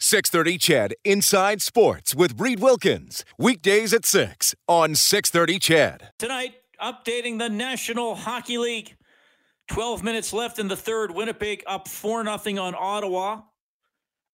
630 CHED Inside Sports with Reed Wilkins. Weekdays at 6 on 630 CHED. Tonight, updating the National Hockey League. 12 minutes left in the third. Winnipeg up 4 0 on Ottawa.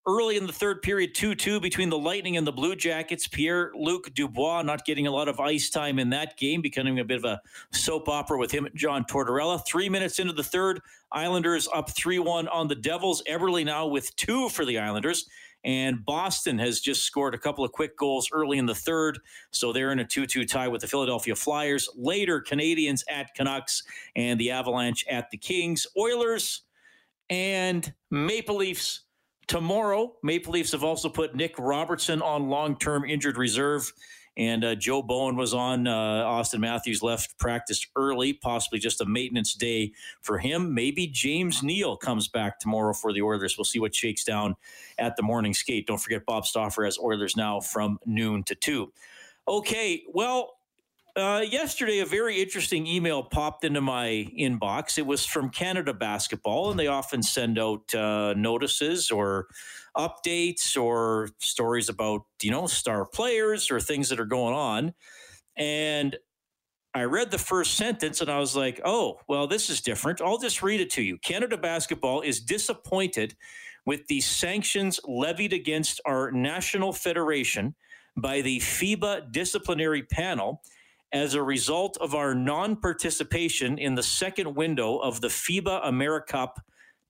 Early in the third period, 2 2 between the Lightning and the Blue Jackets. Pierre Luc Dubois not getting a lot of ice time in that game, becoming a bit of a soap opera with him and John Tortorella. Three minutes into the third, Islanders up 3 1 on the Devils. Eberle now with two for the Islanders. And Boston has just scored a couple of quick goals early in the third. So they're in a 2 2 tie with the Philadelphia Flyers. Later, Canadiens at Canucks and the Avalanche at the Kings. Oilers and Maple Leafs tomorrow. Maple Leafs have also put Nick Robertson on long term injured reserve. And uh, Joe Bowen was on. Uh, Auston Matthews left practice early, possibly just a maintenance day for him. Maybe James Neal comes back tomorrow for the Oilers. We'll see what shakes down at the morning skate. Don't forget Bob Stauffer has Oilers now from noon to 2. Okay, well, uh, yesterday, a very interesting email popped into my inbox. It was from Canada Basketball, and they often send out uh, notices or updates or stories about, you know, star players or things that are going on. And I read the first sentence and I was like, oh, well, this is different. I'll just read it to you. Canada Basketball is disappointed with the sanctions levied against our national federation by the FIBA disciplinary panel as a result of our non participation in the second window of the FIBA AmeriCup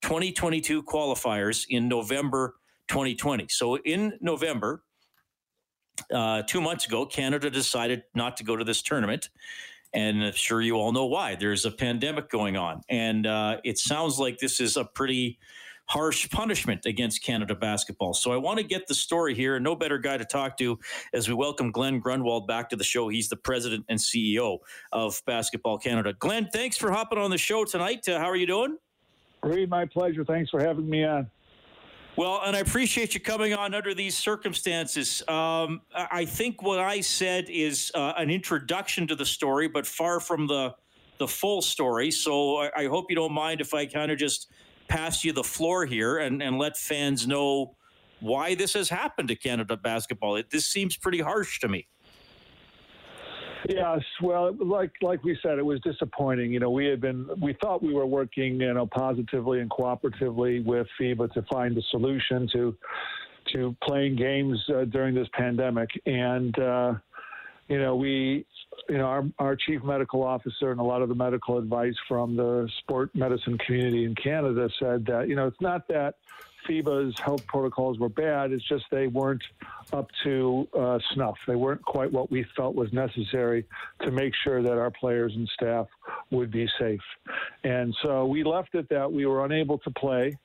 2022 qualifiers in November 2020. So in November, uh, two months ago, Canada decided not to go to this tournament. And I'm sure you all know why. There's a pandemic going on. And uh, it sounds like this is a pretty harsh punishment against Canada basketball. So I want to get the story here, and no better guy to talk to as we welcome Glen Grunwald back to the show. He's the president and CEO of Basketball Canada. Glen, thanks for hopping on the show tonight. Uh, how are you doing? Reed, my pleasure. Thanks for having me on. Well, and I appreciate you coming on under these circumstances. Um, I think what I said is uh, an introduction to the story, but far from the the full story. So I, I hope you don't mind if I kind of just pass you the floor here and, and let fans know why this has happened to Canada basketball. It, this seems pretty harsh to me. Yes, well, like like we said, it was disappointing. You know, we had been we thought we were working, you know, positively and cooperatively with FIBA to find a solution to to playing games uh, during this pandemic, and uh, you know, we you know, our, our chief medical officer and a lot of the medical advice from the sport medicine community in Canada said that, you know, it's not that FIBA's health protocols were bad. It's just they weren't up to uh, snuff. They weren't quite what we felt was necessary to make sure that our players and staff would be safe. And so we left it that we were unable to play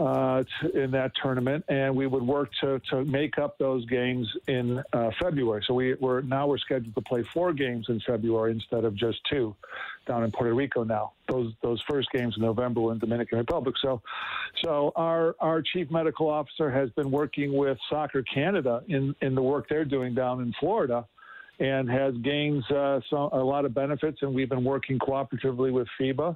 uh, in that tournament, and we would work to, to make up those games in uh, February. So we, we're now we're scheduled to play four games in February instead of just two down in Puerto Rico now. Those those first games in November were in Dominican Republic. So so our our chief medical officer has been working with Soccer Canada in in the work they're doing down in Florida and has gained uh, so, a lot of benefits. And we've been working cooperatively with FIBA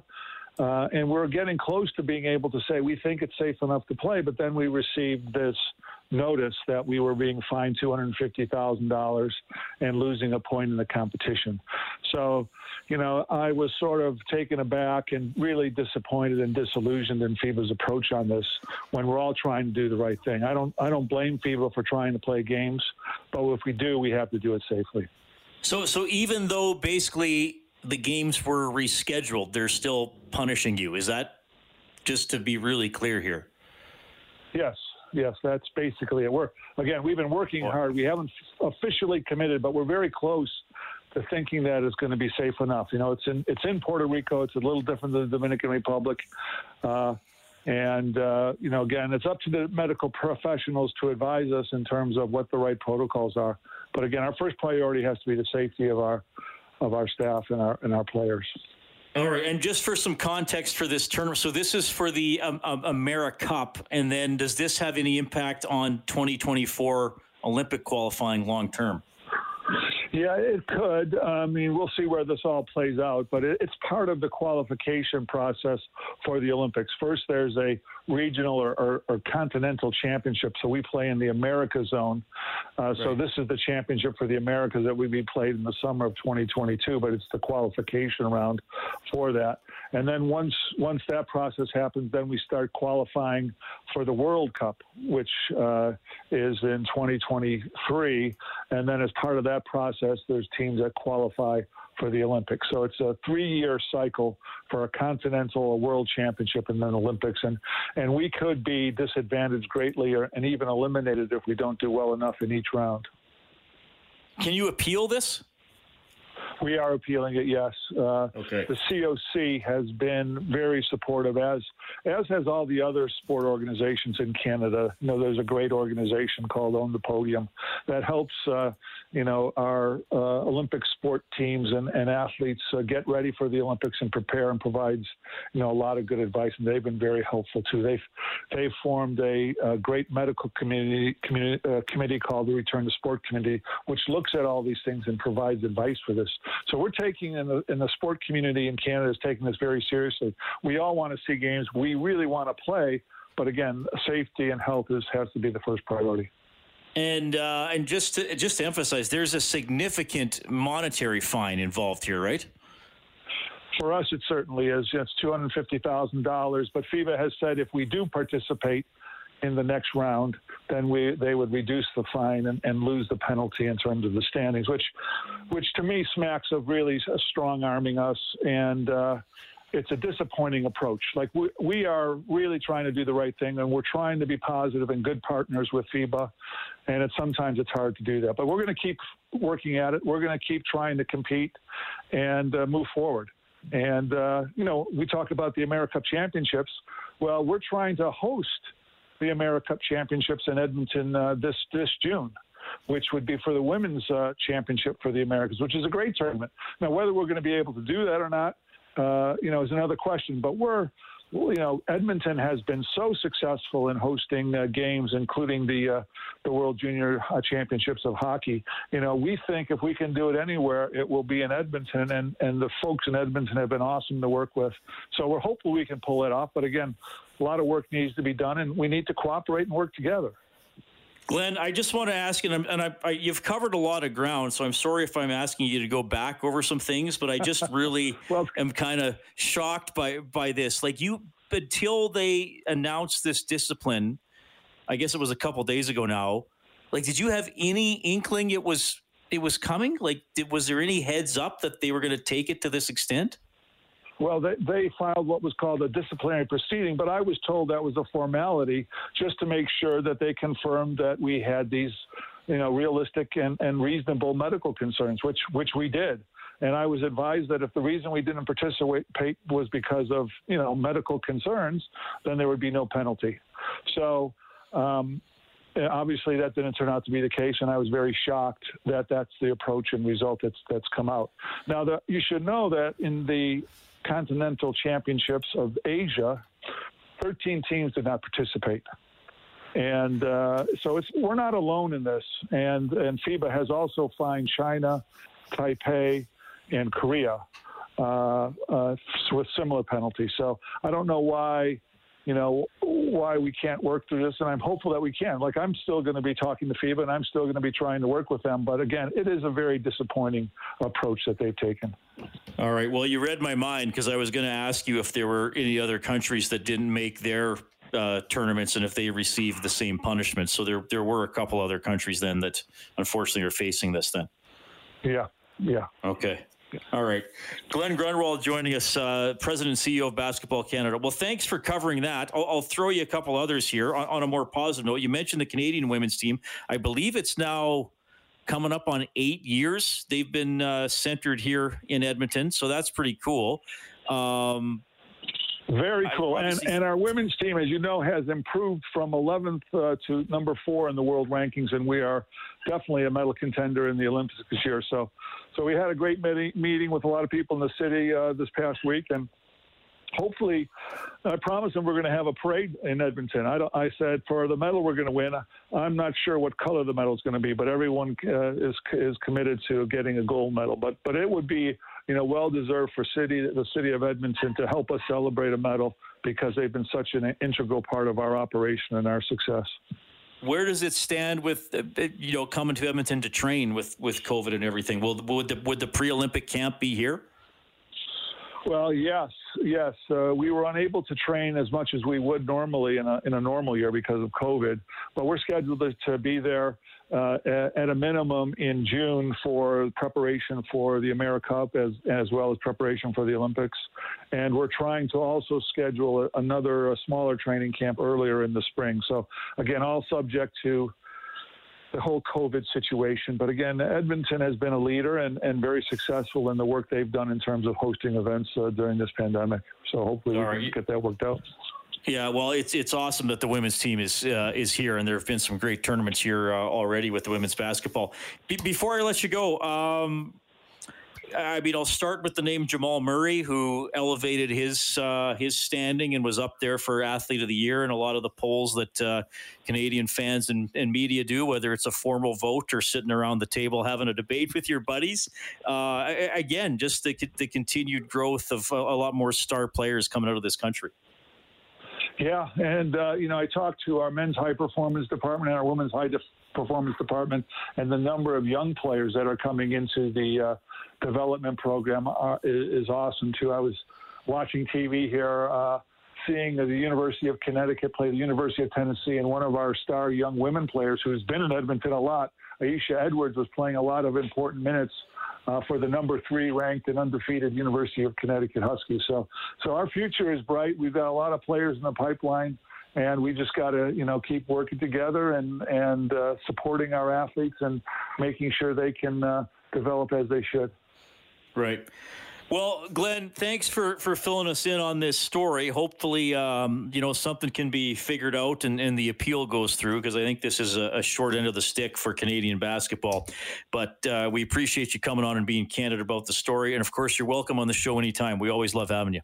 uh, and we're getting close to being able to say we think it's safe enough to play, but then we received this notice that we were being fined $250,000 and losing a point in the competition. So, you know, I was sort of taken aback and really disappointed and disillusioned in FIBA's approach on this when we're all trying to do the right thing. I don't I don't blame FIBA for trying to play games, but if we do, we have to do it safely. So so even though basically the games were rescheduled, they're still punishing you. Is that just to be really clear here? Yes, yes, that's basically it. We're again, we've been working hard. We haven't officially committed, but we're very close to thinking that it's going to be safe enough. You know, it's in it's in Puerto Rico. It's a little different than the Dominican Republic. Uh, And, uh, you know, again, it's up to the medical professionals to advise us in terms of what the right protocols are. But again, our first priority has to be the safety of our of our staff and our and our players. All right, and just for some context for this tournament, so this is for the um, um, AmeriCup, and then does this have any impact on 2024 Olympic qualifying long term? Yeah, it could. I mean, we'll see where this all plays out, but it, it's part of the qualification process for the Olympics. First, there's a regional or, or, or continental championship, so we play in the America zone. Uh, right. So this is the championship for the Americas that would be played in the summer of 2022, but it's the qualification round for that. And then once once that process happens, then we start qualifying for the World Cup, which uh, is in 2023. And then as part of that process, there's teams that qualify for the Olympics. So it's a three-year cycle for a continental, a world championship, and then Olympics. And and we could be disadvantaged greatly, or, and even eliminated if we don't do well enough in each round. Can you appeal this? We are appealing it, yes. Uh, okay. The COC has been very supportive, as as has all the other sport organizations in Canada. You know, there's a great organization called Own the Podium that helps, uh, you know, our uh, Olympic sport teams and, and athletes uh, get ready for the Olympics and prepare and provides, you know, a lot of good advice. And they've been very helpful too. They've they've formed a, a great medical community, community uh, committee called the Return to Sport Committee, which looks at all these things and provides advice for this. So we're taking in the in the sport community in Canada is taking this very seriously. We all want to see games. We really want to play, but again, safety and health is has to be the first priority. And uh, and just to, just to emphasize, there's a significant monetary fine involved here, right? For us, it certainly is. It's two hundred fifty thousand dollars. But FIBA has said if we do participate, in the next round, then we they would reduce the fine and, and lose the penalty in terms of the standings, which which to me smacks of really strong arming us and. Uh, it's a disappointing approach. Like we, we are really trying to do the right thing, and we're trying to be positive and good partners with FIBA. And it's sometimes it's hard to do that, but we're going to keep working at it. We're going to keep trying to compete and uh, move forward. And uh, you know, we talk about the America Championships. Well, we're trying to host the AmeriCup Championships in Edmonton uh, this this June, which would be for the women's uh, championship for the Americas, which is a great tournament. Now, whether we're going to be able to do that or not, uh, you know, is another question. But we're you know, Edmonton has been so successful in hosting uh, games, including the uh, the World Junior uh, Championships of hockey. You know, we think if we can do it anywhere, it will be in Edmonton, and and the folks in Edmonton have been awesome to work with. So we're hopeful we can pull it off. But again, a lot of work needs to be done, and we need to cooperate and work together. Glen, I just want to ask, and, and I, I, you've covered a lot of ground, so I'm sorry if I'm asking you to go back over some things, but I just really well, am kind of shocked by by this. Like you, until they announced this discipline, I guess it was a couple days ago now. Like, did you have any inkling it was it was coming? Like, did, was there any heads up that they were going to take it to this extent? Well, they, they filed what was called a disciplinary proceeding, but I was told that was a formality just to make sure that they confirmed that we had these, you know, realistic and, and reasonable medical concerns, which which we did. And I was advised that if the reason we didn't participate was because of you know medical concerns, then there would be no penalty. So. Um, obviously that didn't turn out to be the case, and I was very shocked that that's the approach and result that's that's come out. Now, the, you should know that in the continental championships of Asia, 13 teams did not participate. And uh, so we're not alone in this. And, and FIBA has also fined China, Taipei, and Korea uh, uh, with similar penalties. So I don't know why you know, why we can't work through this. And I'm hopeful that we can. Like, I'm still going to be talking to FIBA and I'm still going to be trying to work with them. But again, it is a very disappointing approach that they've taken. All right. Well, you read my mind because I was going to ask you if there were any other countries that didn't make their uh, tournaments and if they received the same punishment. So there, there were a couple other countries then that unfortunately are facing this then. Yeah. Yeah. Okay. All right. Glen Grunwald joining us, uh, President and CEO of Basketball Canada. Well, thanks for covering that. I'll, I'll throw you a couple others here on, on, a more positive note. You mentioned the Canadian women's team. I believe it's now coming up on eight years. They've been uh, centered here in Edmonton, so that's pretty cool. Um, Very cool. And, and our women's team, as you know, has improved from 11th uh, to number four in the world rankings, and we are definitely a medal contender in the Olympics this year. So, so we had a great meeting with a lot of people in the city uh, this past week, and hopefully, I promise them we're going to have a parade in Edmonton. I, I said for the medal we're going to win. I'm not sure what color the medal is going to be, but everyone uh, is is committed to getting a gold medal. But but it would be you know well deserved for city the city of Edmonton to help us celebrate a medal because they've been such an integral part of our operation and our success. Where does it stand with uh, you know coming to Edmonton to train with with COVID and everything? Will would the would the pre Olympic camp be here? Well, yes, yes. Uh, we were unable to train as much as we would normally in a, in a normal year because of COVID, but we're scheduled to be there uh, at a minimum in June for preparation for the AmeriCup as, as well as preparation for the Olympics. And we're trying to also schedule another smaller training camp earlier in the spring. So, again, all subject to the whole COVID situation. But again, Edmonton has been a leader and, and very successful in the work they've done in terms of hosting events uh, during this pandemic. So hopefully All we can get that worked out. Yeah, well, it's it's awesome that the women's team is uh, is here, and there have been some great tournaments here uh, already with the women's basketball. Be- before I let you go, um, I mean, I'll start with the name Jamal Murray, who elevated his uh, his standing and was up there for Athlete of the Year in a lot of the polls that uh, Canadian fans and, and, media do, whether it's a formal vote or sitting around the table having a debate with your buddies. Uh, again, just the, the continued growth of a, a lot more star players coming out of this country. Yeah, and uh, you know, I talked to our men's high performance department and our women's high performance department, and the number of young players that are coming into the uh, development program is, is, awesome too. I was watching TV here, uh, seeing the University of Connecticut play the University of Tennessee, and one of our star young women players who's been in Edmonton a lot, Aisha Edwards, was playing a lot of important minutes. Uh, for the number three ranked and undefeated University of Connecticut Huskies. So, so our future is bright. We've got a lot of players in the pipeline and we just got to you know keep working together and and uh, supporting our athletes and making sure they can uh, develop as they should. Right. Well, Glen, thanks for, for filling us in on this story. Hopefully, um, you know, something can be figured out and, and the appeal goes through because I think this is a, a, short end of the stick for Canadian basketball. But uh, we appreciate you coming on and being candid about the story. And of course, you're welcome on the show anytime. We always love having you.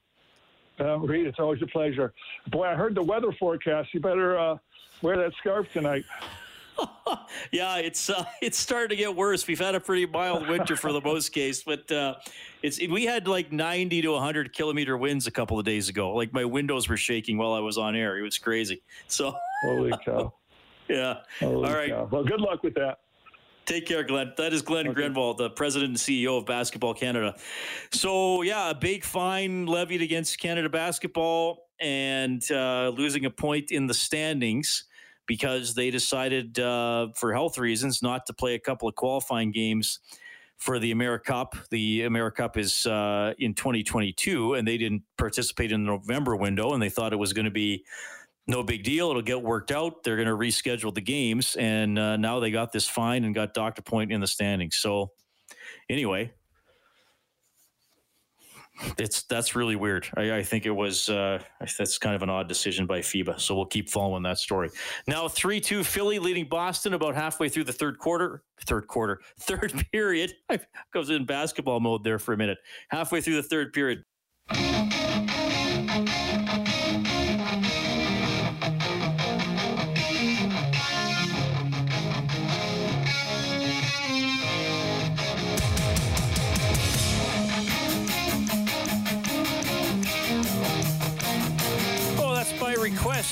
Uh, Reed, it's always a pleasure. Boy, I heard the weather forecast. You better uh, wear that scarf tonight. yeah, it's uh, it's starting to get worse. We've had a pretty mild winter for the most case, but uh, it's we had like 90 to 100 kilometer winds a couple of days ago. Like my windows were shaking while I was on air. It was crazy. So holy cow! yeah. Holy All right. Cow. Well, good luck with that. Take care, Glen. That is Glen okay. Grunwald, the president and CEO of Basketball Canada. So, yeah, a big fine levied against Canada basketball and uh, losing a point in the standings because they decided, uh, for health reasons, not to play a couple of qualifying games for the AmeriCup. The AmeriCup is uh, in 2022, and they didn't participate in the November window, and they thought it was going to be no big deal. It'll get worked out. They're going to reschedule the games, and uh, now they got this fine and got doctor point in the standings. So, anyway, it's that's really weird. I, I think it was uh, that's kind of an odd decision by FIBA. So we'll keep following that story. Now three two Philly leading Boston about halfway through the third quarter. Third quarter, third period. I goes in basketball mode there for a minute. Halfway through the third period.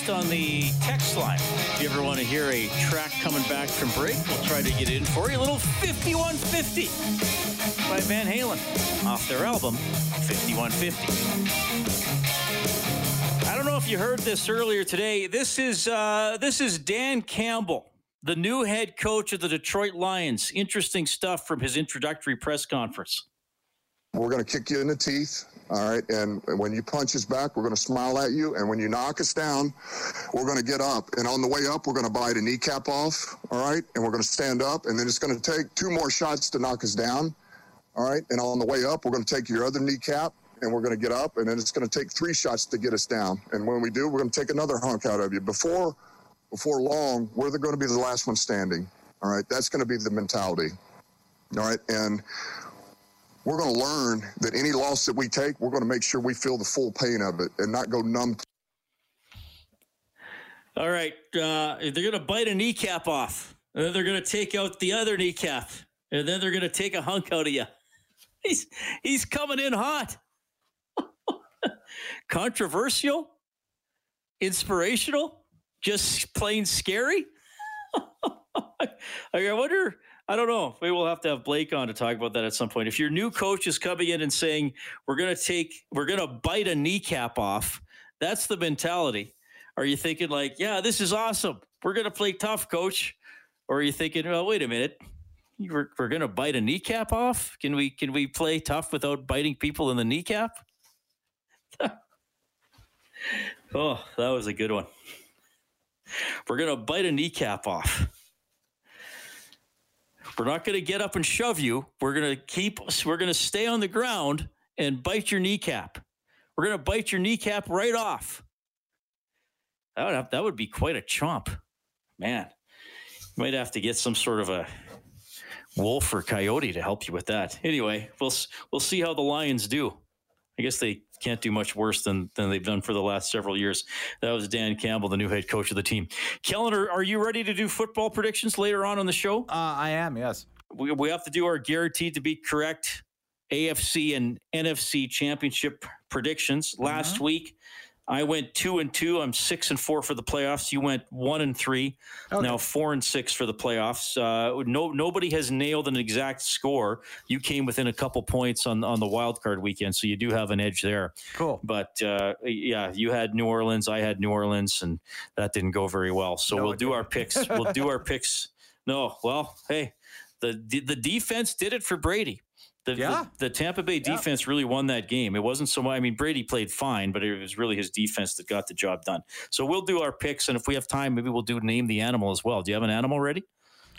On the text line. If you ever want to hear a track coming back from break, we'll try to get in for you. A little 5150 by Van Halen off their album 5150. I don't know if you heard this earlier today. This is uh, this is Dan Campbell, the new head coach of the Detroit Lions. Interesting stuff from his introductory press conference. We're going to kick you in the teeth. All right. And when you punch us back, we're going to smile at you. And when you knock us down, we're going to get up. And on the way up, we're going to bite a kneecap off. All right. And we're going to stand up. And then it's going to take two more shots to knock us down. All right. And on the way up, we're going to take your other kneecap and we're going to get up, and then it's going to take three shots to get us down. And when we do, we're going to take another hunk out of you. Before, before long, we're going to be the last one standing. All right, that's going to be the mentality. All right, and we're going to learn that any loss that we take, we're going to make sure we feel the full pain of it and not go numb. All right, uh, they're going to bite a kneecap off, and then they're going to take out the other kneecap, and then they're going to take a hunk out of you. He's he's coming in hot. Controversial, inspirational, just plain scary. I wonder. I don't know. Maybe we'll have to have Blake on to talk about that at some point. If your new coach is coming in and saying we're going to take, we're going to bite a kneecap off, that's the mentality. Are you thinking like, yeah, this is awesome. We're going to play tough, coach? Or are you thinking, well, wait a minute, we're, we're going to bite a kneecap off? Can we can we play tough without biting people in the kneecap? oh, that was a good one. We're going to bite a kneecap off. We're not going to get up and shove you. We're going to keep, we're going to stay on the ground and bite your kneecap. We're going to bite your kneecap right off. That would, have, that would be quite a chomp. Man, you might have to get some sort of a wolf or coyote to help you with that. Anyway, we'll we'll see how the Lions do. I guess they can't do much worse than than they've done for the last several years. That was Dan Campbell, the new head coach of the team. Kellen, are, are you ready to do football predictions later on on the show? Uh, I am. Yes. We we have to do our guaranteed to be correct AFC and NFC championship predictions. Last mm-hmm. week, I went two and two. I'm six and four for the playoffs. You went one and three. Okay. Now four and six for the playoffs. Uh, no, nobody has nailed an exact score. You came within a couple points on on the wild card weekend, so you do have an edge there. Cool. But uh, yeah, you had New Orleans. I had New Orleans, and that didn't go very well. So no, we'll do our picks. we'll do our picks. No, well, hey, the the defense did it for Brady. The, yeah. the, the Tampa Bay defense yeah. really won that game. It wasn't so much. I mean, Brady played fine, but it was really his defense that got the job done. So we'll do our picks, and if we have time, maybe we'll do name the animal as well. Do you have an animal ready?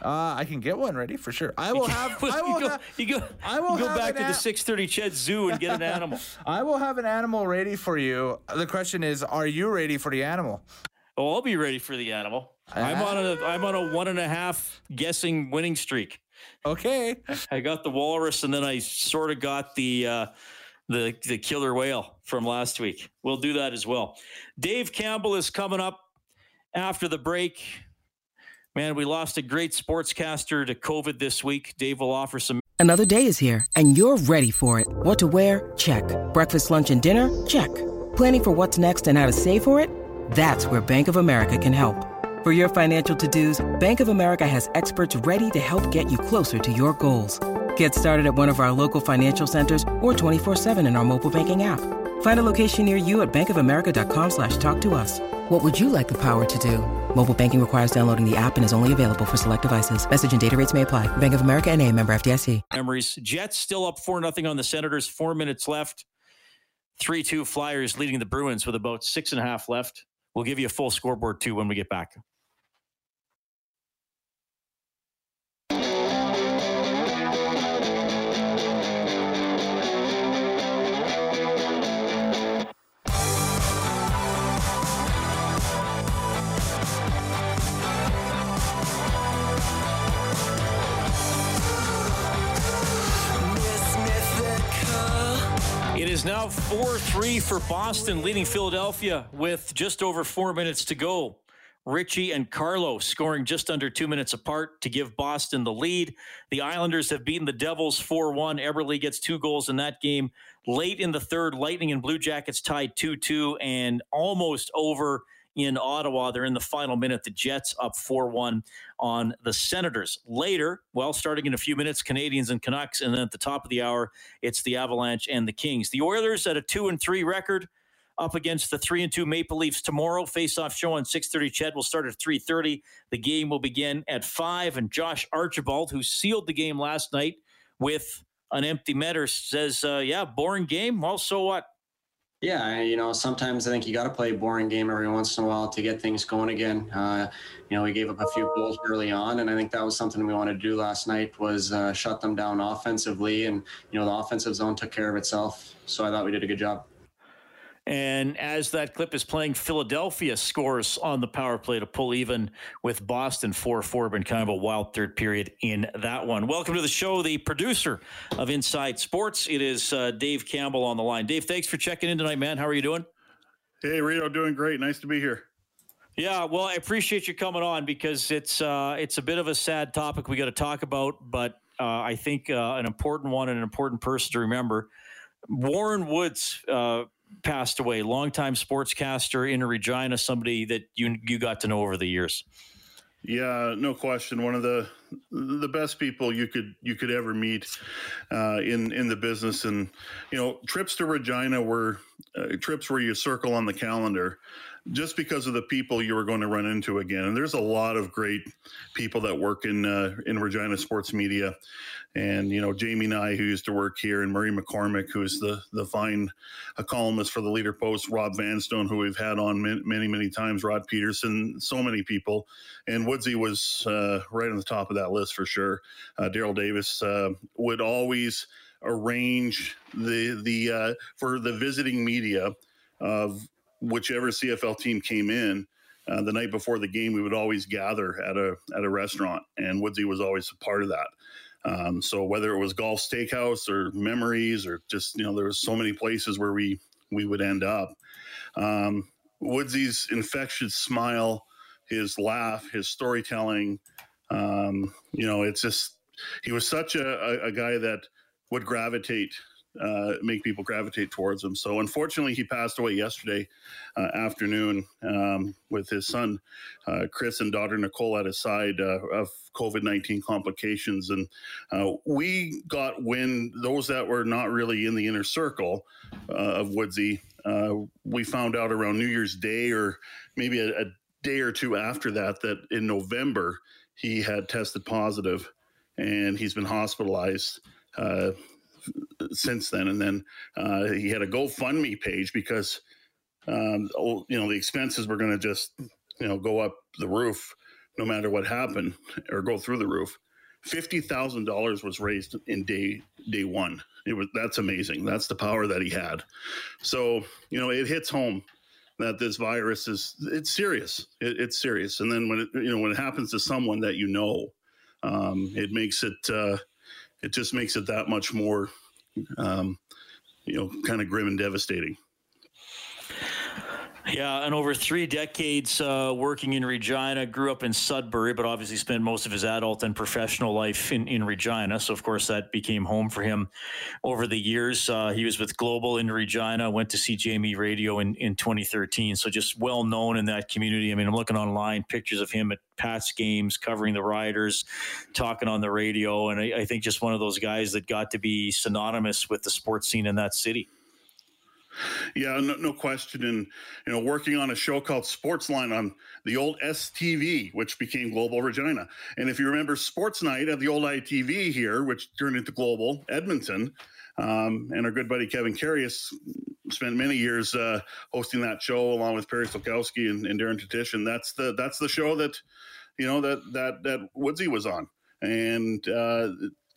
Uh, I can get one ready for sure. I will have. I will you go, have, you go, I will go back to the six thirty Ched Zoo and get an animal. I will have an animal ready for you. The question is, are you ready for the animal? Oh, I'll be ready for the animal. I'm on a I'm on a one and a half guessing winning streak. Okay. I got the walrus, and then I sort of got the uh, the the killer whale from last week. We'll do that as well. Dave Campbell is coming up after the break. Man, we lost a great sportscaster to COVID this week. Dave will offer some. Another day is here, and you're ready for it. What to wear? Check. Breakfast, lunch, and dinner? Check. Planning for what's next and how to save for it? That's where Bank of America can help. For your financial to-dos, Bank of America has experts ready to help get you closer to your goals. Get started at one of our local financial centers or 24-7 in our mobile banking app. Find a location near you at bankofamerica.com slash talk to us. What would you like the power to do? Mobile banking requires downloading the app and is only available for select devices. Message and data rates may apply. Bank of America and a member FDIC. Memories. Jets still up 4 nothing on the Senators. Four minutes left. 3-2 Flyers leading the Bruins with about six and a half left. We'll give you a full scoreboard too when we get back. Now 4 3 for Boston, leading Philadelphia with just over four minutes to go. Ritchie and Carlo scoring just under two minutes apart to give Boston the lead. The Islanders have beaten the Devils 4 1. Eberle gets two goals in that game. Late in the third, Lightning and Blue Jackets tied 2 2 and almost over in Ottawa. They're in the final minute. The Jets up 4 1 on the Senators. Later, well, starting in a few minutes, Canadiens and Canucks. And then at the top of the hour, it's the Avalanche and the Kings. The Oilers at a 2 and 3 record up against the 3 and 2 Maple Leafs tomorrow. Face off show on 6:30 CHED will start at 3:30. The game will begin at 5 and Josh Archibald who sealed the game last night with an empty netter says, uh, "Yeah, boring game. Well, so what? Yeah, you know, sometimes I think you got to play a boring game every once in a while to get things going again. Uh, you know, we gave up a few goals early on, and I think that was something we wanted to do last night was uh, shut them down offensively, and you know, the offensive zone took care of itself. So I thought we did a good job. And as that clip is playing, Philadelphia scores on the power play to pull even with Boston 4 4. Been kind of a wild third period in that one. Welcome to the show, the producer of Inside Sports. It is uh, Dave Campbell on the line. Dave, thanks for checking in tonight, man. How are you doing? Hey, Rito, doing great. Nice to be here. Yeah, well, I appreciate you coming on because it's uh, it's a bit of a sad topic we got to talk about, but uh, I think uh, an important one and an important person to remember. Warren Woods uh, passed away, longtime sportscaster in Regina, somebody that you you got to know over the years. Yeah, no question. One of the the best people you could you could ever meet uh, in in the business, and you know, trips to Regina were uh, trips where you circle on the calendar just because of the people you were going to run into again. And there's a lot of great people that work in uh, in Regina sports media, and you know Jamie Nye, who used to work here, and Murray McCormick, who's the the fine columnist for the Leader Post, Rob Vanstone, who we've had on many many times, Rod Pedersen, so many people, and Woodsy was uh, right on the top of that list for sure. Uh, Daryl Davis uh, would always arrange the the uh, for the visiting media of whichever CFL team came in. Uh, the night before the game, we would always gather at a at a restaurant, and Woodsy was always a part of that. Um, so whether it was Golf Steakhouse or Memories or just you know there was so many places where we we would end up. Um, Woodsy's infectious smile, his laugh, his storytelling, um, you know, it's just he was such a, a, a guy that would gravitate uh, make people gravitate towards him. So unfortunately, he passed away yesterday uh, afternoon um, with his son uh, Chris and daughter Nicole at his side uh, of COVID nineteen complications, and uh, we got wind those that were not really in the inner circle uh, of Woodsy. we found out around New Year's Day or maybe a, a day or two after that that in November he had tested positive and he's been hospitalized uh, since then. And then uh, he had a GoFundMe page because um, you know the expenses were going to just you know go up the roof no matter what happened or go through the roof. Fifty thousand dollars was raised in day day one. It was that's amazing. That's the power that he had. So you know it hits home that this virus is it's serious. It, it's serious. And then when it you know when it happens to someone that you know, um, it makes it uh, it just makes it that much more, um, you know, kind of grim and devastating. Yeah, and over three decades uh, working in Regina, grew up in Sudbury, but obviously spent most of his adult and professional life in, in Regina. So, of course, that became home for him over the years. Uh, he was with Global in Regina, went to CJME Radio in, in 2013. So, just well known in that community. I mean, I'm looking online, pictures of him at Pats games, covering the Riders, talking on the radio. And I, I think just one of those guys that got to be synonymous with the sports scene in that city. Yeah, no, no, question. And you know, working on a show called Sportsline on the old STV, which became Global Regina. And if you remember Sports Night at the old ITV here, which turned into Global Edmonton, um, and our good buddy Kevin Karius spent many years uh, hosting that show along with Perry Solkowski and, and Darren Titish. And that's the that's the show that you know that that that Woodsy was on. And uh,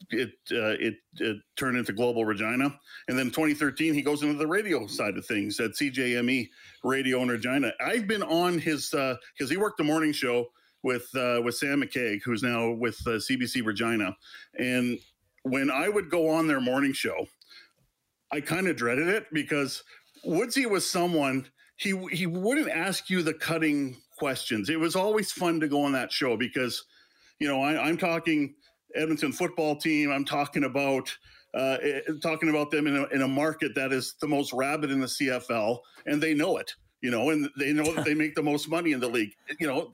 it, uh, it, it turned into Global Regina, and then 2013 he goes into the radio side of things at CJME Radio in Regina. I've been on his because uh, he worked the morning show with uh, with Sam McKaig, who's now with CBC uh, Regina, and when I would go on their morning show, I kind of dreaded it because Woodsy was someone he he wouldn't ask you the cutting questions. It was always fun to go on that show because you know I, I'm talking Edmonton football team. I'm talking about uh, eh, talking about them in a, in a market that is the most rabid in the CFL, and they know it. You know, and they know that they make the most money in the league. You know,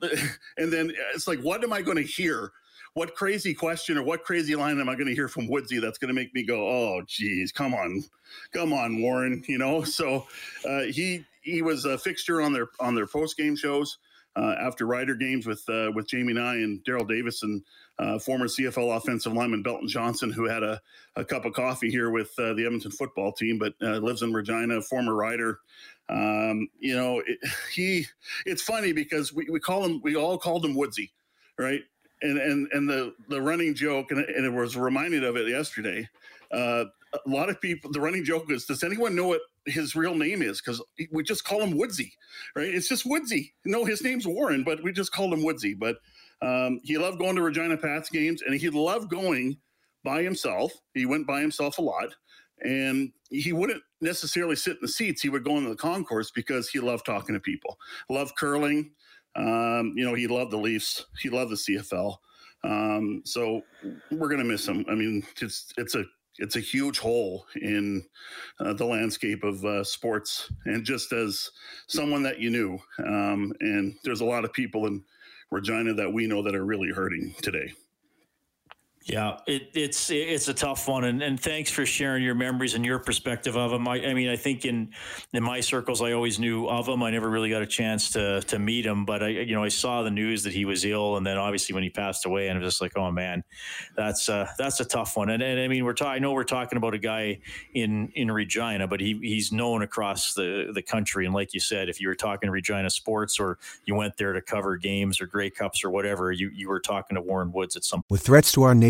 and then it's like, what am I going to hear? What crazy question or what crazy line am I going to hear from Woodsy that's going to make me go, "Oh, geez, come on, come on, Warren"? You know, so uh, he he was a fixture on their on their post game shows. uh, after Rider games with uh, with Jamie Nye and Daryl Davis and uh, former CFL offensive lineman Belton Johnson, who had a, a cup of coffee here with uh, the Edmonton football team, but uh, lives in Regina, former Rider. Um, you know, it, he. It's funny because we, we call him. We all called him Woodsy, right? And and and the the running joke, and, and it was reminded of it yesterday. Uh, a lot of people, the running joke is, does anyone know what his real name is? Because we just call him Woodsy, right? It's just Woodsy. No, his name's Warren, but we just called him Woodsy. But um, he loved going to Regina Pats games, and he loved going by himself. He went by himself a lot, and he wouldn't necessarily sit in the seats. He would go into the concourse because he loved talking to people. Loved curling. Um, you know, he loved the Leafs. He loved the CFL. Um, so we're gonna miss him. I mean, it's it's a it's a huge hole in uh, the landscape of uh, sports. And just as someone that you knew, um, and there's a lot of people in Regina that we know that are really hurting today. Yeah, it, it's it's a tough one, and, and thanks for sharing your memories and your perspective of him. I, I, mean, I think in in my circles, I always knew of him. I never really got a chance to to meet him, but I you know I saw the news that he was ill, and then obviously when he passed away, and I was just like, oh man, that's uh, that's a tough one. And, and I mean, we're ta- I know we're talking about a guy in in Regina, but he he's known across the the country. And like you said, if you were talking Regina sports, or you went there to cover games or Grey Cups or whatever, you you were talking to Warren Woods at some. With threats to our nation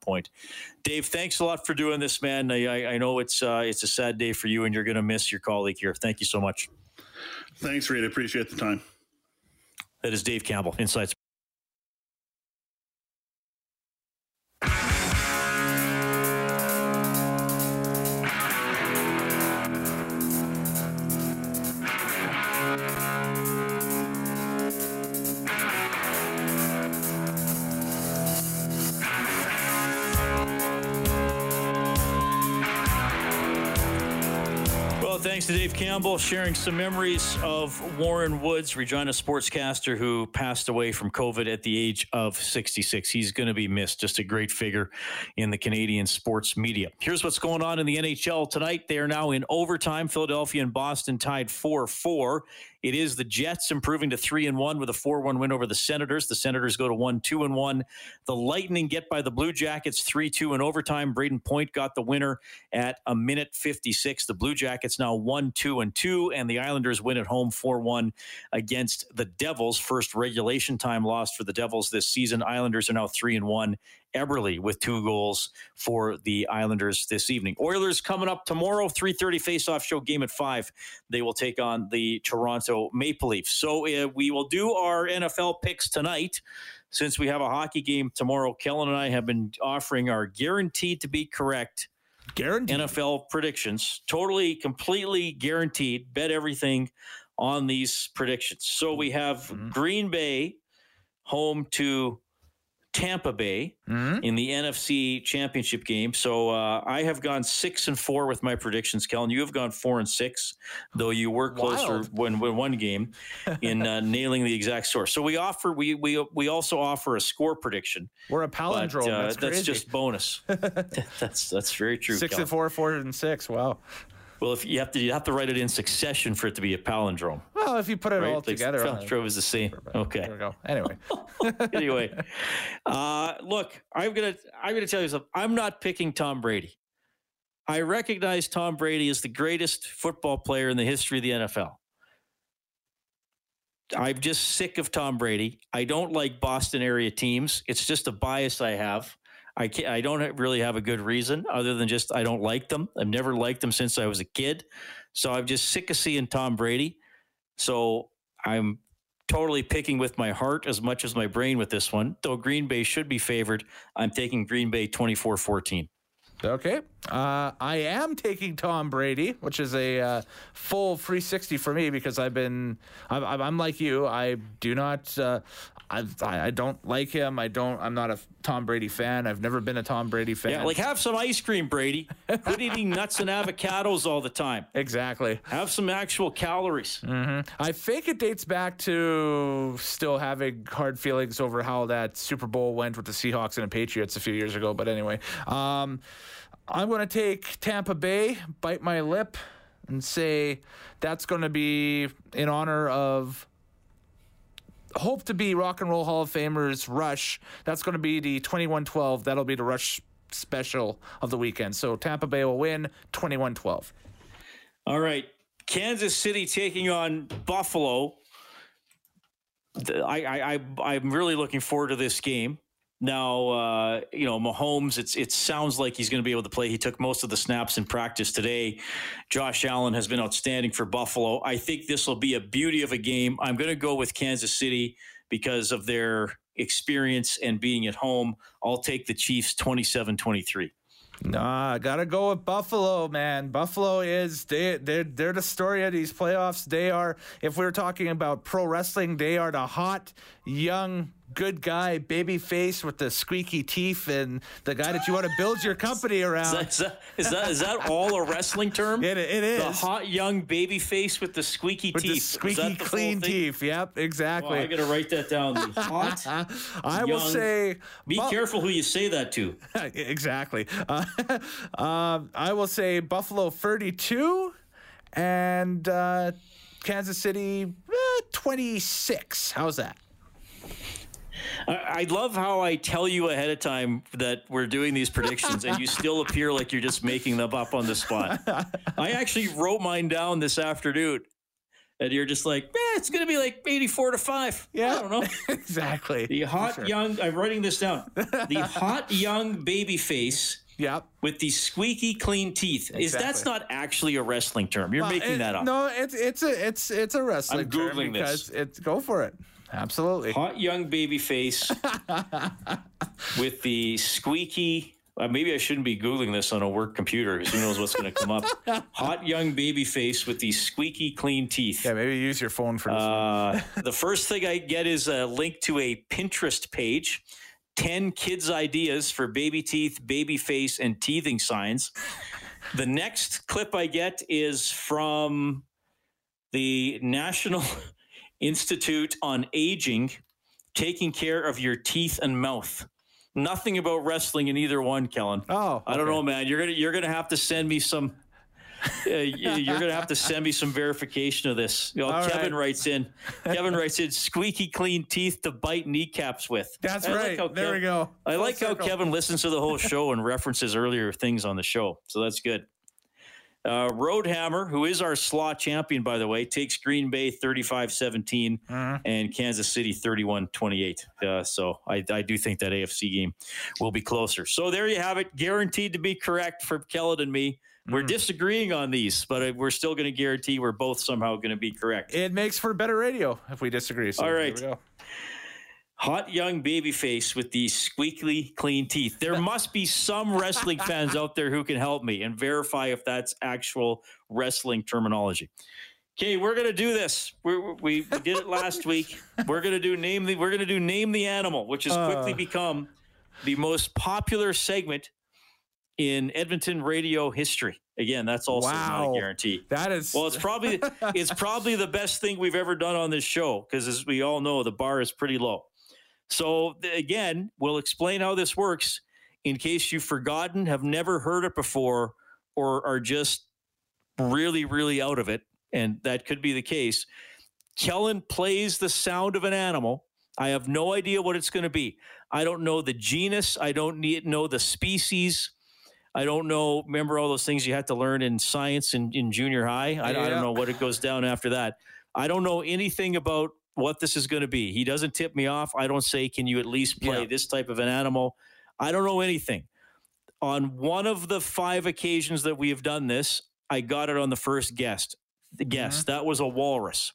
point. Dave, thanks a lot for doing this, man. I, I know it's uh, it's a sad day for you, and you're going to miss your colleague here. Thank you so much. Thanks, Reed. Appreciate the time. That is Dave Campbell, Insights. To Dave Campbell sharing some memories of Warren Woods, Regina sportscaster who passed away from COVID at the age of 66. He's going to be missed. Just a great figure in the Canadian sports media. Here's what's going on in the NHL tonight. They are now in overtime. Philadelphia and Boston tied 4 4. It is the Jets improving to three and one with a four one win over the Senators. The Senators go to one two and one. The Lightning get by the Blue Jackets three two in overtime. Brayden Point got the winner at a minute fifty six. The Blue Jackets now one two and two, and the Islanders win at home four one against the Devils. First regulation time loss for the Devils this season. Islanders are now three and one Eberle with two goals for the Islanders this evening. Oilers coming up tomorrow, 3.30 face-off show game at 5. They will take on the Toronto Maple Leafs. So uh, we will do our NFL picks tonight. Since we have a hockey game tomorrow, Kellen and I have been offering our guaranteed to be correct guaranteed NFL predictions. Totally, completely guaranteed. Bet everything on these predictions. So we have mm-hmm. Green Bay home to Tampa Bay mm-hmm. in the NFC Championship game. So uh, I have gone six and four with my predictions. Kellen, you have gone four and six, though you were closer when, when one game in uh, nailing the exact score. So we offer we we we also offer a score prediction. We're a palindrome. But, uh, that's, that's, just bonus. that's that's very true. Six Kellen. and four, four and six. Wow. Well, if you have to, you have to write it in succession for it to be a palindrome. If you put it right? all like together, palindrome is the same. Okay. There we go. Anyway. anyway, uh, look, I'm gonna I'm gonna tell you something. I'm not picking Tom Brady. I recognize Tom Brady as the greatest football player in the history of the NFL. I'm just sick of Tom Brady. I don't like Boston area teams. It's just a bias I have. I can't, I don't really have a good reason other than just I don't like them. I've never liked them since I was a kid. So I'm just sick of seeing Tom Brady. So I'm totally picking with my heart as much as my brain with this one. Though Green Bay should be favored, I'm taking Green Bay 24 14. Okay. Uh, I am taking Tom Brady, which is a uh, full 360 for me because I've been, I'm, I'm like you. I do not, uh, I, I don't like him. I don't, I'm not a Tom Brady fan. I've never been a Tom Brady fan. Yeah, like have some ice cream, Brady. Quit eating nuts and avocados all the time. Exactly. Have some actual calories. Mm-hmm. I think it dates back to still having hard feelings over how that Super Bowl went with the Seahawks and the Patriots a few years ago. But anyway, um, I'm going to take Tampa Bay, bite my lip, and say that's going to be in honor of hope to be Rock and Roll Hall of Famers Rush. That's going to be the 2112. That'll be the Rush special of the weekend. So Tampa Bay will win 21 12. All right. Kansas City taking on Buffalo. I, I, I, I'm really looking forward to this game. Now, uh, you know, Mahomes, it's, it sounds like he's going to be able to play. He took most of the snaps in practice today. Josh Allen has been outstanding for Buffalo. I think this will be a beauty of a game. I'm going to go with Kansas City because of their experience and being at home. I'll take the Chiefs 27 23. Nah, gotta go with Buffalo, man. Buffalo is they they're they're the story of these playoffs. They are, if we're talking about pro wrestling, they are the hot young good guy, baby face with the squeaky teeth, and the guy that you want to build your company around. Is that, is that, is that all a wrestling term? It, it is. The hot young baby face with the squeaky with teeth. The squeaky clean teeth. Yep, exactly. I got to write that down. The hot. I will say. Be careful who you say that to. exactly. Uh, uh, I will say Buffalo 32 and uh, Kansas City eh, 26. How's that? I love how I tell you ahead of time that we're doing these predictions and you still appear like you're just making them up on the spot. I actually wrote mine down this afternoon and you're just like, eh, it's going to be like 84 to 5. Yeah. I don't know. exactly. The hot sure. young, I'm writing this down. The hot young baby face. Yep. With the squeaky clean teeth. Exactly. Is that's not actually a wrestling term? You're well, making it, that up. No, it's it's a it's it's a wrestling I'm term Googling because this. it's go for it. Absolutely. Hot young baby face with the squeaky. Uh, maybe I shouldn't be Googling this on a work computer because who knows what's going to come up. Hot young baby face with the squeaky clean teeth. Yeah, maybe use your phone for this. Uh, the first thing I get is a link to a Pinterest page 10 kids' ideas for baby teeth, baby face, and teething signs. The next clip I get is from the National. Institute on Aging, taking care of your teeth and mouth. Nothing about wrestling in either one, Kellen. Oh, okay. I don't know, man. You're gonna you're gonna have to send me some. Uh, you're gonna have to send me some verification of this. You know, Kevin right. writes in. Kevin writes in squeaky clean teeth to bite kneecaps with. That's I right. Like there Kev, we go. I Full like circle. how Kevin listens to the whole show and references earlier things on the show. So that's good. Uh, Roadhammer, who is our slot champion, by the way, takes Green Bay 35 17 mm-hmm. and Kansas City 31 28. Uh, so I, I, do think that AFC game will be closer. So there you have it. Guaranteed to be correct for Kellen and me. We're mm-hmm. disagreeing on these, but we're still going to guarantee we're both somehow going to be correct. It makes for better radio if we disagree. So All right hot young baby face with these squeaky clean teeth. There must be some wrestling fans out there who can help me and verify if that's actual wrestling terminology. Okay, we're gonna do this. We're, we we did it last week. We're gonna do name the. We're gonna do name the animal, which has quickly uh. become the most popular segment in Edmonton radio history. Again, that's also wow. not a guarantee. That is well, it's probably it's probably the best thing we've ever done on this show because, as we all know, the bar is pretty low. So, again, we'll explain how this works in case you've forgotten, have never heard it before, or are just really, really out of it. And that could be the case. Kellen plays the sound of an animal. I have no idea what it's going to be. I don't know the genus. I don't need, know the species. I don't know. Remember all those things you had to learn in science in, in junior high? I, yeah. I don't know what it goes down after that. I don't know anything about what this is going to be. He doesn't tip me off. I don't say, can you at least play yeah. this type of an animal? I don't know anything. On one of the five occasions that we have done this, I got it on the first guest. The guest mm-hmm. that was a walrus.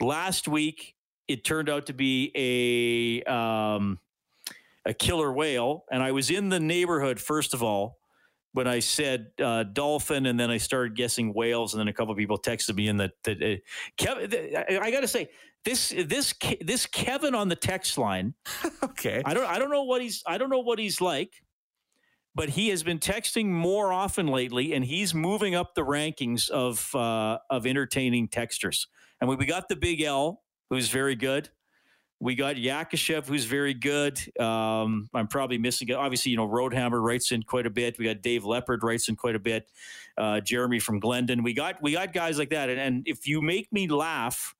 Last week, it turned out to be a um, a killer whale, and I was in the neighborhood first of all when I said uh, dolphin, and then I started guessing whales, and then a couple of people texted me in that that uh, Kevin. I, I got to say this this this Kevin on the text line. Okay. I don't I don't know what he's I don't know what he's like, but he has been texting more often lately, and he's moving up the rankings of uh, of entertaining texters. And we, we got the Big L, who's very good. We got Yakashev, who's very good. Um, I'm probably missing. it. Obviously, you know, Roadhammer writes in quite a bit. We got Dave Leopard writes in quite a bit. Uh, Jeremy from Glendon. We got we got guys like that. And, and if you make me laugh,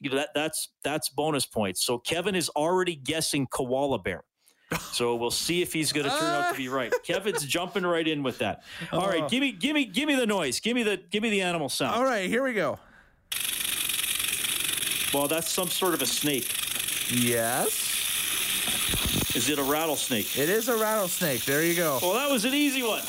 you know, that that's that's bonus points. So Kevin is already guessing koala bear. So we'll see if he's going to turn out to be right. Kevin's jumping right in with that. All right, give me give me give me the noise. Give me the give me the animal sound. All right, here we go. Well, that's some sort of a snake. Yes. Is it a rattlesnake? It is a rattlesnake. There you go. Well, that was an easy one.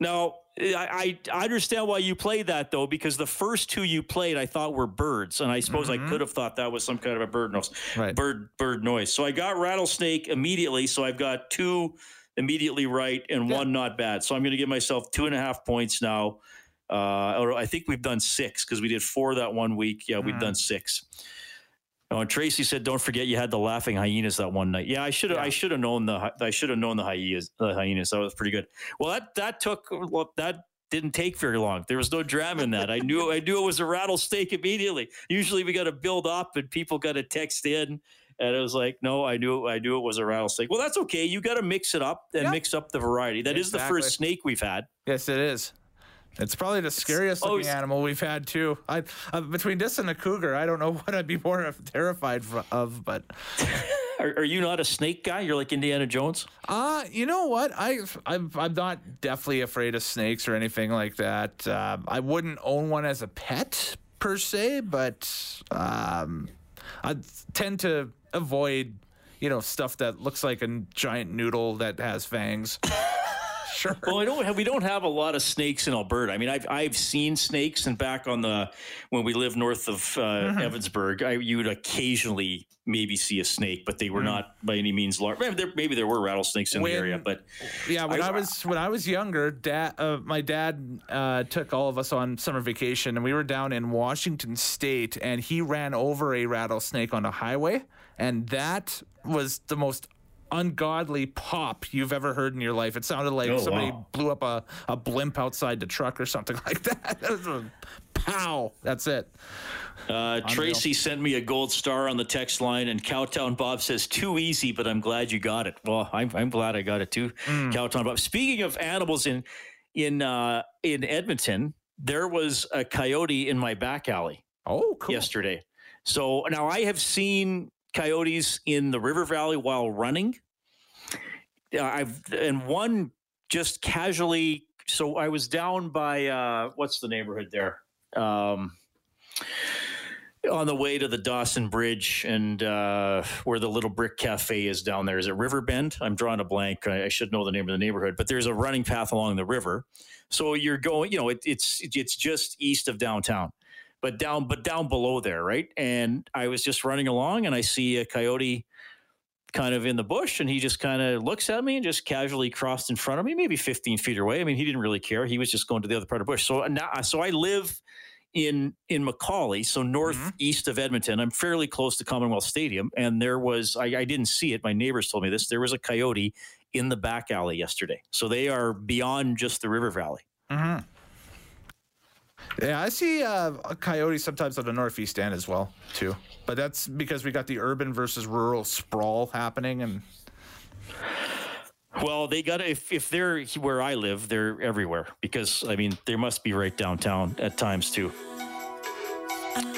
Now, I, I understand why you played that though, because the first two you played I thought were birds, and I suppose I mm-hmm. could have thought that was some kind of a bird noise, Right. bird bird noise. So I got rattlesnake immediately. So I've got two immediately right and one not bad. So I'm going to give myself two and a half points now. Uh, or I think we've done six because we did four that one week. Yeah, we've done six. Oh, and Tracy said, "Don't forget you had the laughing hyenas that one night." Yeah, I should have. I should have known the. I should have known the hyenas. The hyenas. That was pretty good. Well, that that took. Well, that didn't take very long. There was no drama in that. I knew. I knew it was a rattlesnake immediately. Usually, we got to build up, and people got to text in. And it was like, no, I knew. I knew it was a rattlesnake. Well, that's okay. You got to mix it up and Yeah. mix up the variety. That is the first snake we've had. Yes, it is. It's probably the scariest oh, looking it's- animal we've had too. I uh, between this and a cougar, I don't know what I'd be more terrified of. But Are, are you not a snake guy? You're like Indiana Jones. uh, you know what? I I'm, I'm not definitely afraid of snakes or anything like that. Um, I wouldn't own one as a pet per se, but um, I tend to avoid you know stuff that looks like a giant noodle that has fangs. sure. Well, I don't have, we don't have a lot of snakes in Alberta. I mean, I've I've seen snakes, and back on the when we lived north of uh, Mm-hmm. Evansburg, I, you would occasionally maybe see a snake, but they were not by any means large. Maybe there, maybe there were rattlesnakes in. When- the area, but Yeah, when I- I, was when I was younger, dad, uh, my dad uh, took all of us on summer vacation, and we were down in Washington State, and he ran over a rattlesnake on a highway, and that was the most ungodly pop you've ever heard in your life. It sounded like Oh, somebody wow. blew up a, a blimp outside the truck or something like that. A pow. That's it. uh, Tracy sent me a gold star on the text line, and Cowtown Bob says too easy, but I'm glad you got it. Well, I'm I'm glad I got it too, Mm. Cowtown Bob. Speaking of animals in in uh, in Edmonton, there was a coyote in my back alley. Oh, cool. yesterday. So now I have seen coyotes in the river valley while running. Uh, I've and one just casually. So I was down by uh, what's the neighborhood there? Um, on the way to the Dawson Bridge and uh, where the little brick cafe is down there. Is it Riverbend? I'm drawing a blank. I, I should know the name of the neighborhood, but there's a running path along the river. So you're going, you know, it, it's it's just east of downtown, but down but down below there, right? And I was just running along, and I see a coyote kind of in the bush, and he just kind of looks at me and just casually crossed in front of me, maybe 15 feet away. I mean, he didn't really care. He was just going to the other part of the bush. So now, uh, so I live in in McCauley, so mm-hmm. northeast of Edmonton. I'm fairly close to Commonwealth Stadium, and there was I, I didn't see it. My neighbors told me this. There was a coyote in the back alley yesterday. So they are beyond just the river valley. Mm-hmm. Yeah, I see uh, a coyote sometimes on the northeast end as well too. But that's because we got the urban versus rural sprawl happening, and Well, they got if if they're where I live, they're everywhere because I mean they must be right downtown at times too.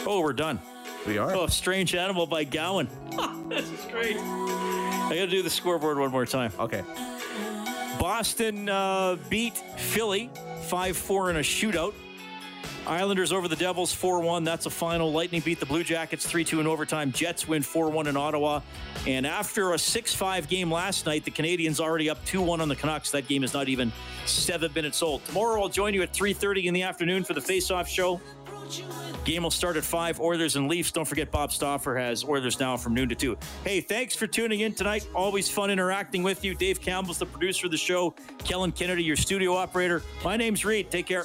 Oh, we're done. we are. Oh, strange animal by Gowan. this is great. I got to do the scoreboard one more time. Okay. Boston uh, beat Philly 5 4 in a shootout. Islanders over the Devils 4 1. That's a final. Lightning beat the Blue Jackets 3 2 in overtime. Jets win 4 1 in Ottawa. And after a 6 5 game last night, the Canadiens already up 2 1 on the Canucks. That game is not even seven minutes old. Tomorrow I'll join you at 3.30 in the afternoon for the face-off show. Game will start at 5. Oilers and Leafs. Don't forget Bob Stauffer has Oilers now from noon to 2. Hey, thanks for tuning in tonight. Always fun interacting with you. Dave Campbell's the producer of the show. Kellen Kennedy, your studio operator. My name's Reed. Take care.